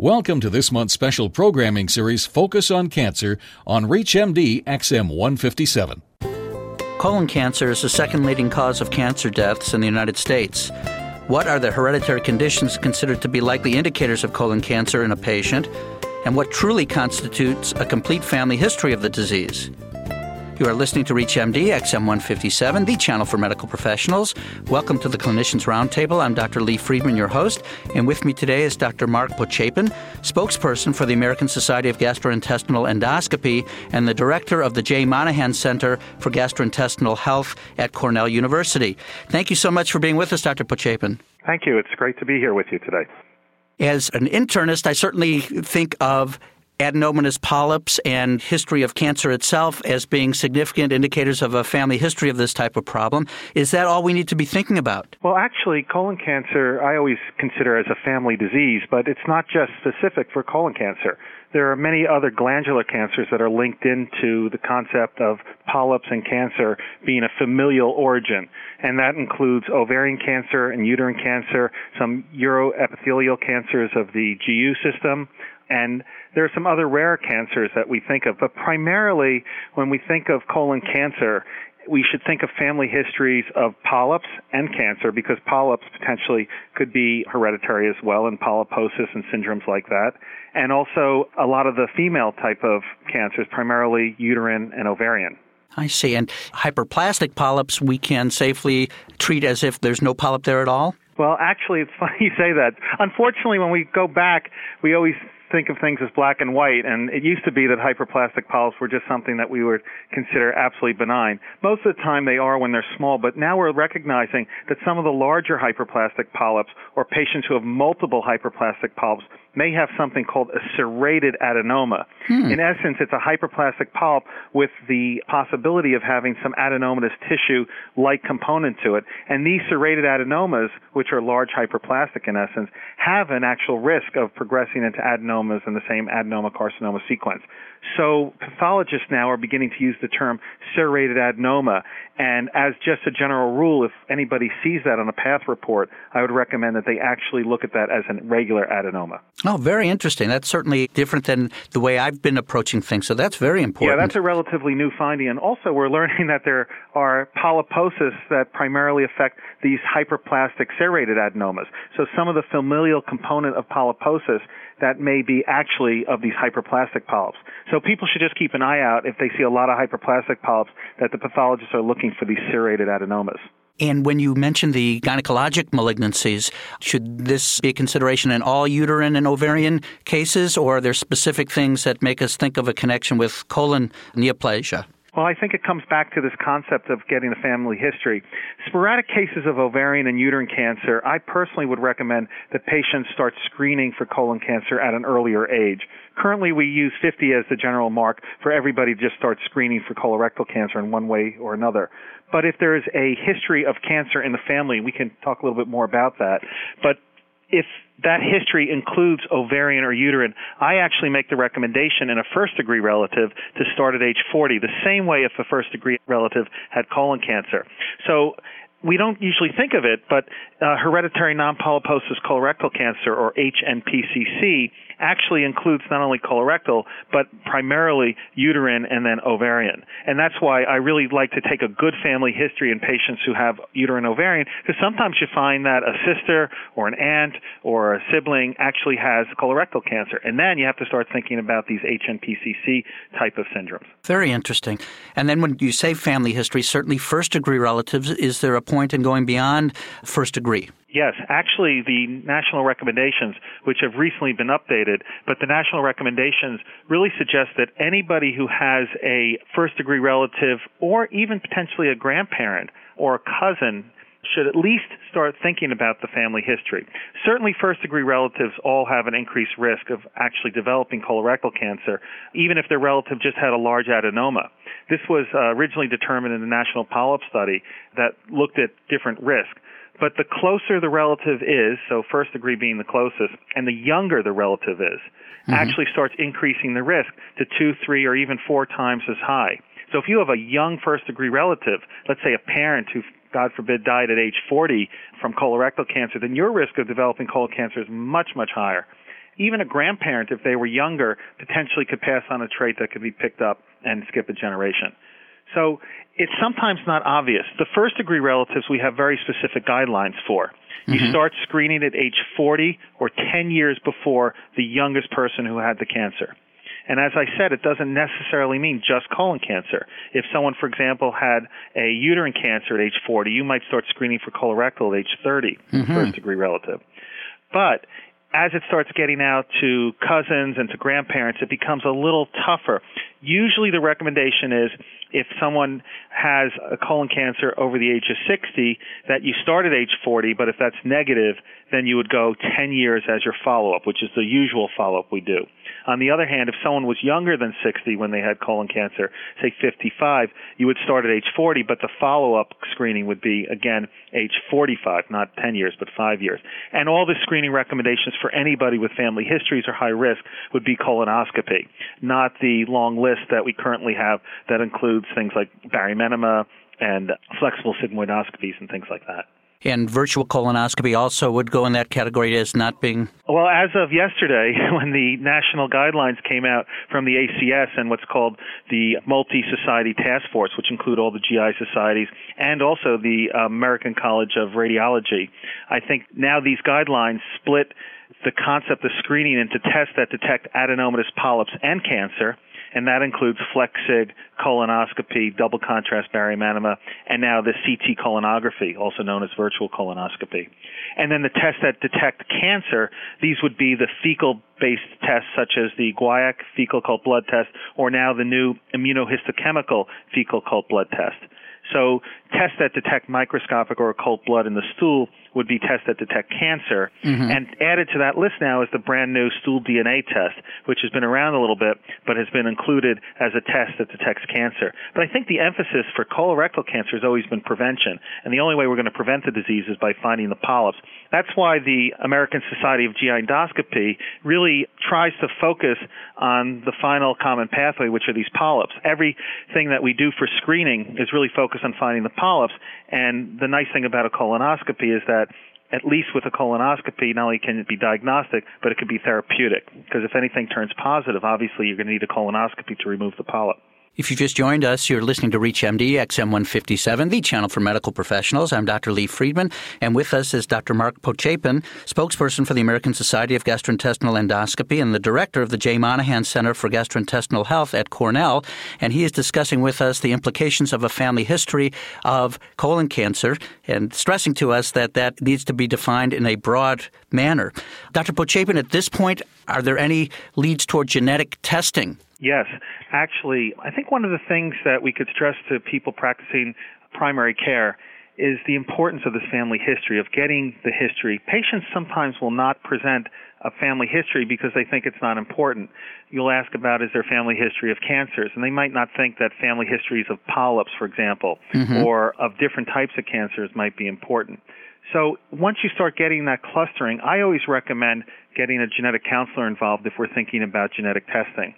Welcome to this month's special programming series Focus on Cancer on ReachMD XM 157. Colon cancer is the second leading cause of cancer deaths in the United States. What are the hereditary conditions considered to be likely indicators of colon cancer in a patient? And what truly constitutes a complete family history of the disease? You are listening to ReachMD XM157, the channel for medical professionals. Welcome to the Clinicians Roundtable. I'm Dr. Lee Friedman, your host, and with me today is Dr. Mark Pochapin, spokesperson for the American Society of Gastrointestinal Endoscopy and the director of the Jay Monahan Center for Gastrointestinal Health at Cornell University. Thank you so much for being with us, Dr. Pochapin. Thank you. It's great to be here with you today. As an internist, I certainly think of adenomatous polyps and history of cancer itself as being significant indicators of a family history of this type of problem. Is that all we need to be thinking about? Well, actually, colon cancer I always consider as a family disease, but it's not just specific for colon cancer. There are many other glandular cancers that are linked into the concept of polyps and cancer being a familial origin. And that includes ovarian cancer and uterine cancer, some uroepithelial cancers of the GU system, and there are some other rare cancers that we think of, but primarily when we think of colon cancer, we should think of family histories of polyps and cancer because polyps potentially could be hereditary as well and polyposis and syndromes like that. And also a lot of the female type of cancers, primarily uterine and ovarian. I see. And hyperplastic polyps we can safely treat as if there's no polyp there at all? Well, actually, it's funny you say that. Unfortunately, when we go back, we always think of things as black and white, and it used to be that hyperplastic polyps were just something that we would consider absolutely benign. Most of the time they are when they're small, but now we're recognizing that some of the larger hyperplastic polyps or patients who have multiple hyperplastic polyps may have something called a serrated adenoma. Hmm. In essence, it's a hyperplastic polyp with the possibility of having some adenomatous tissue like component to it. And these serrated adenomas, which are large hyperplastic in essence, have an actual risk of progressing into adenomas in the same adenoma carcinoma sequence. So pathologists now are beginning to use the term serrated adenoma. And as just a general rule, if anybody sees that on a path report, I would recommend that they actually look at that as a regular adenoma. Oh, very interesting. That's certainly different than the way I've been approaching things. So that's very important. Yeah, that's a relatively new finding. And also, we're learning that there are polyposis that primarily affect these hyperplastic serrated adenomas. So some of the familial component of polyposis that may be actually of these hyperplastic polyps. So people should just keep an eye out if they see a lot of hyperplastic polyps that the pathologists are looking for these serrated adenomas. And when you mention the gynecologic malignancies, should this be a consideration in all uterine and ovarian cases, or are there specific things that make us think of a connection with colon neoplasia? Well, I think it comes back to this concept of getting the family history. Sporadic cases of ovarian and uterine cancer, I personally would recommend that patients start screening for colon cancer at an earlier age. Currently, we use 50 as the general mark for everybody to just start screening for colorectal cancer in one way or another. But if there is a history of cancer in the family, we can talk a little bit more about that. But if that history includes ovarian or uterine, I actually make the recommendation in a first degree relative to start at age 40, the same way if a first degree relative had colon cancer. So we don't usually think of it, but uh, hereditary non-polyposis colorectal cancer, or HNPCC, actually includes not only colorectal, but primarily uterine and then ovarian. And that's why I really like to take a good family history in patients who have uterine ovarian, because sometimes you find that a sister or an aunt or a sibling actually has colorectal cancer. And then you have to start thinking about these HNPCC type of syndromes. Very interesting. And then when you say family history, certainly first degree relatives, is there a point in going beyond first degree? Yes, actually, the national recommendations, which have recently been updated, but the national recommendations really suggest that anybody who has a first degree relative or even potentially a grandparent or a cousin should at least start thinking about the family history. Certainly, first degree relatives all have an increased risk of actually developing colorectal cancer, even if their relative just had a large adenoma. This was uh, originally determined in the National Polyp Study that looked at different risk. But the closer the relative is, so first degree being the closest, and the younger the relative is, mm-hmm. actually starts increasing the risk to two, three, or even four times as high. So if you have a young first degree relative, let's say a parent who, God forbid, died at age 40 from colorectal cancer, then your risk of developing colon cancer is much, much higher even a grandparent, if they were younger, potentially could pass on a trait that could be picked up and skip a generation. So it's sometimes not obvious. The first degree relatives we have very specific guidelines for. You mm-hmm. start screening at age 40 or 10 years before the youngest person who had the cancer. And as I said, it doesn't necessarily mean just colon cancer. If someone, for example, had a uterine cancer at age 40, you might start screening for colorectal at age 30, mm-hmm. first degree relative. But as it starts getting out to cousins and to grandparents, it becomes a little tougher. Usually the recommendation is if someone has a colon cancer over the age of 60, that you start at age 40, but if that's negative, then you would go 10 years as your follow-up, which is the usual follow-up we do. On the other hand, if someone was younger than 60 when they had colon cancer, say 55, you would start at age 40, but the follow-up screening would be, again, age 45, not 10 years, but 5 years. And all the screening recommendations for anybody with family histories or high risk would be colonoscopy, not the long list that we currently have that includes things like barium enema and flexible sigmoidoscopies and things like that. And virtual colonoscopy also would go in that category as not being. Well, as of yesterday, when the national guidelines came out from the ACS and what's called the Multi Society Task Force, which include all the GI societies and also the American College of Radiology, I think now these guidelines split the concept of screening into tests that detect adenomatous polyps and cancer and that includes FlexSig, colonoscopy, double contrast barium enema, and now the CT colonography, also known as virtual colonoscopy. And then the tests that detect cancer, these would be the fecal based tests such as the guaiac fecal occult blood test or now the new immunohistochemical fecal occult blood test. So tests that detect microscopic or occult blood in the stool would be tests that detect cancer. Mm-hmm. And added to that list now is the brand new stool DNA test, which has been around a little bit, but has been included as a test that detects cancer. But I think the emphasis for colorectal cancer has always been prevention. And the only way we're going to prevent the disease is by finding the polyps. That's why the American Society of GI Endoscopy really tries to focus on the final common pathway, which are these polyps. Everything that we do for screening is really focused on finding the polyps. And the nice thing about a colonoscopy is that at least with a colonoscopy, not only can it be diagnostic, but it could be therapeutic. Because if anything turns positive, obviously you're going to need a colonoscopy to remove the polyp. If you just joined us, you're listening to ReachMD XM157, the channel for medical professionals. I'm Dr. Lee Friedman, and with us is Dr. Mark Pochapin, spokesperson for the American Society of Gastrointestinal Endoscopy and the director of the Jay Monahan Center for Gastrointestinal Health at Cornell. And he is discussing with us the implications of a family history of colon cancer and stressing to us that that needs to be defined in a broad manner. Dr. Pochapin, at this point, are there any leads toward genetic testing Yes, actually, I think one of the things that we could stress to people practicing primary care is the importance of this family history, of getting the history. Patients sometimes will not present a family history because they think it's not important. You'll ask about is there family history of cancers, and they might not think that family histories of polyps, for example, mm-hmm. or of different types of cancers might be important. So once you start getting that clustering, I always recommend getting a genetic counselor involved if we're thinking about genetic testing.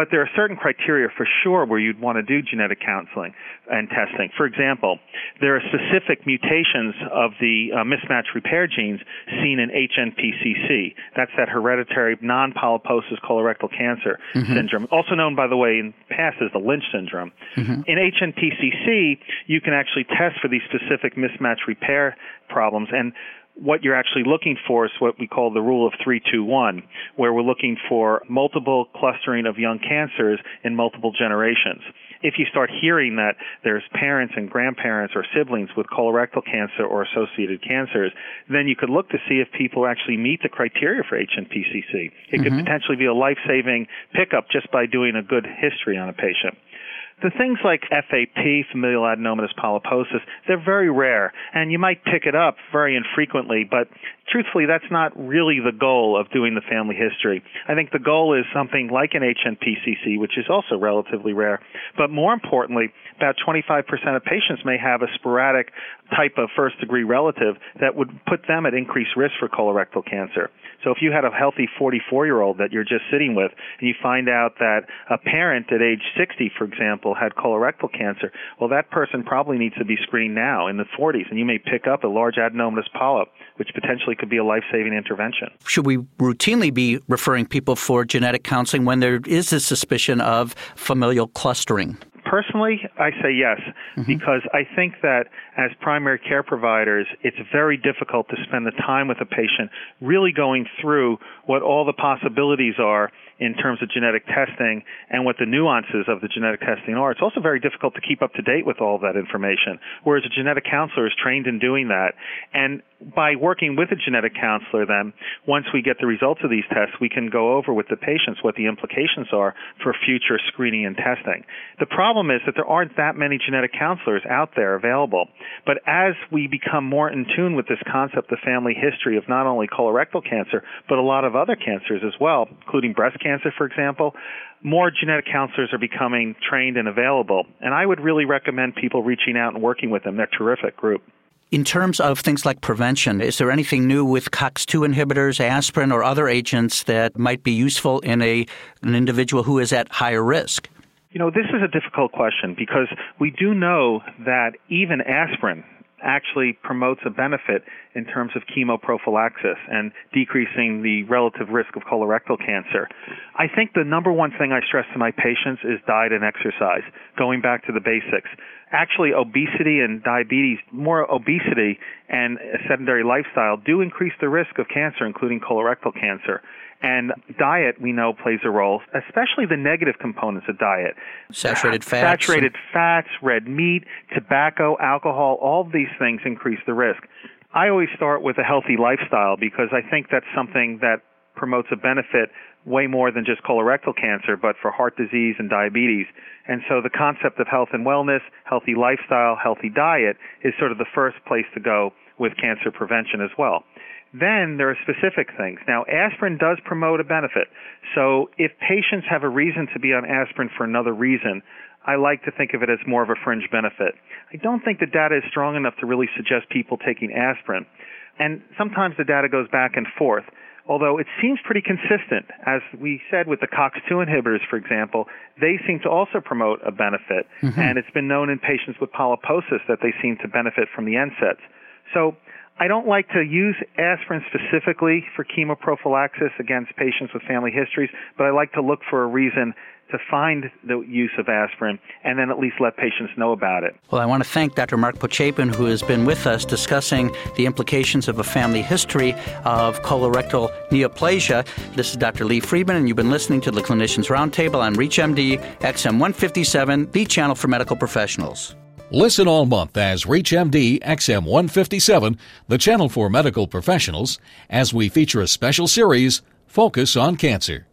But there are certain criteria for sure where you'd want to do genetic counseling and testing. For example, there are specific mutations of the uh, mismatch repair genes seen in HNPCC. That's that hereditary non-polyposis colorectal cancer mm-hmm. syndrome, also known, by the way, in past as the Lynch syndrome. Mm-hmm. In HNPCC, you can actually test for these specific mismatch repair problems, and what you're actually looking for is what we call the rule of 321, where we're looking for multiple clustering of young cancers in multiple generations. If you start hearing that there's parents and grandparents or siblings with colorectal cancer or associated cancers, then you could look to see if people actually meet the criteria for HNPCC. It mm-hmm. could potentially be a life-saving pickup just by doing a good history on a patient. The things like FAP, familial adenomatous polyposis, they're very rare, and you might pick it up very infrequently, but truthfully, that's not really the goal of doing the family history. I think the goal is something like an HNPCC, which is also relatively rare, but more importantly, about 25% of patients may have a sporadic type of first degree relative that would put them at increased risk for colorectal cancer. So if you had a healthy 44 year old that you're just sitting with, and you find out that a parent at age 60, for example, had colorectal cancer, well, that person probably needs to be screened now in the 40s, and you may pick up a large adenomatous polyp, which potentially could be a life saving intervention. Should we routinely be referring people for genetic counseling when there is a suspicion of familial clustering? Personally, I say yes, mm-hmm. because I think that as primary care providers, it's very difficult to spend the time with a patient really going through what all the possibilities are in terms of genetic testing and what the nuances of the genetic testing are. It's also very difficult to keep up to date with all that information, whereas a genetic counselor is trained in doing that. And by working with a genetic counselor, then, once we get the results of these tests, we can go over with the patients what the implications are for future screening and testing. The problem is that there aren't that many genetic counselors out there available. But as we become more in tune with this concept of family history of not only colorectal cancer, but a lot of other cancers as well, including breast cancer, cancer, for example, more genetic counselors are becoming trained and available. And I would really recommend people reaching out and working with them. They're a terrific group. In terms of things like prevention, is there anything new with COX2 inhibitors, aspirin, or other agents that might be useful in a, an individual who is at higher risk? You know, this is a difficult question because we do know that even aspirin, actually promotes a benefit in terms of chemoprophylaxis and decreasing the relative risk of colorectal cancer. I think the number one thing I stress to my patients is diet and exercise, going back to the basics. Actually, obesity and diabetes, more obesity and a sedentary lifestyle do increase the risk of cancer, including colorectal cancer. And diet, we know, plays a role, especially the negative components of diet. Saturated fats. Saturated fats, red meat, tobacco, alcohol, all of these things increase the risk. I always start with a healthy lifestyle because I think that's something that promotes a benefit way more than just colorectal cancer, but for heart disease and diabetes. And so the concept of health and wellness, healthy lifestyle, healthy diet is sort of the first place to go with cancer prevention as well. Then there are specific things. Now, aspirin does promote a benefit. So if patients have a reason to be on aspirin for another reason, I like to think of it as more of a fringe benefit. I don't think the data is strong enough to really suggest people taking aspirin. And sometimes the data goes back and forth. Although it seems pretty consistent, as we said with the COX2 inhibitors, for example, they seem to also promote a benefit. Mm-hmm. And it's been known in patients with polyposis that they seem to benefit from the NSAIDs. So I don't like to use aspirin specifically for chemoprophylaxis against patients with family histories, but I like to look for a reason to find the use of aspirin and then at least let patients know about it. Well, I want to thank Dr. Mark Pochapin, who has been with us discussing the implications of a family history of colorectal neoplasia. This is Dr. Lee Friedman, and you've been listening to the Clinicians Roundtable on ReachMD XM 157, the channel for medical professionals. Listen all month as ReachMD XM 157, the channel for medical professionals, as we feature a special series, Focus on Cancer.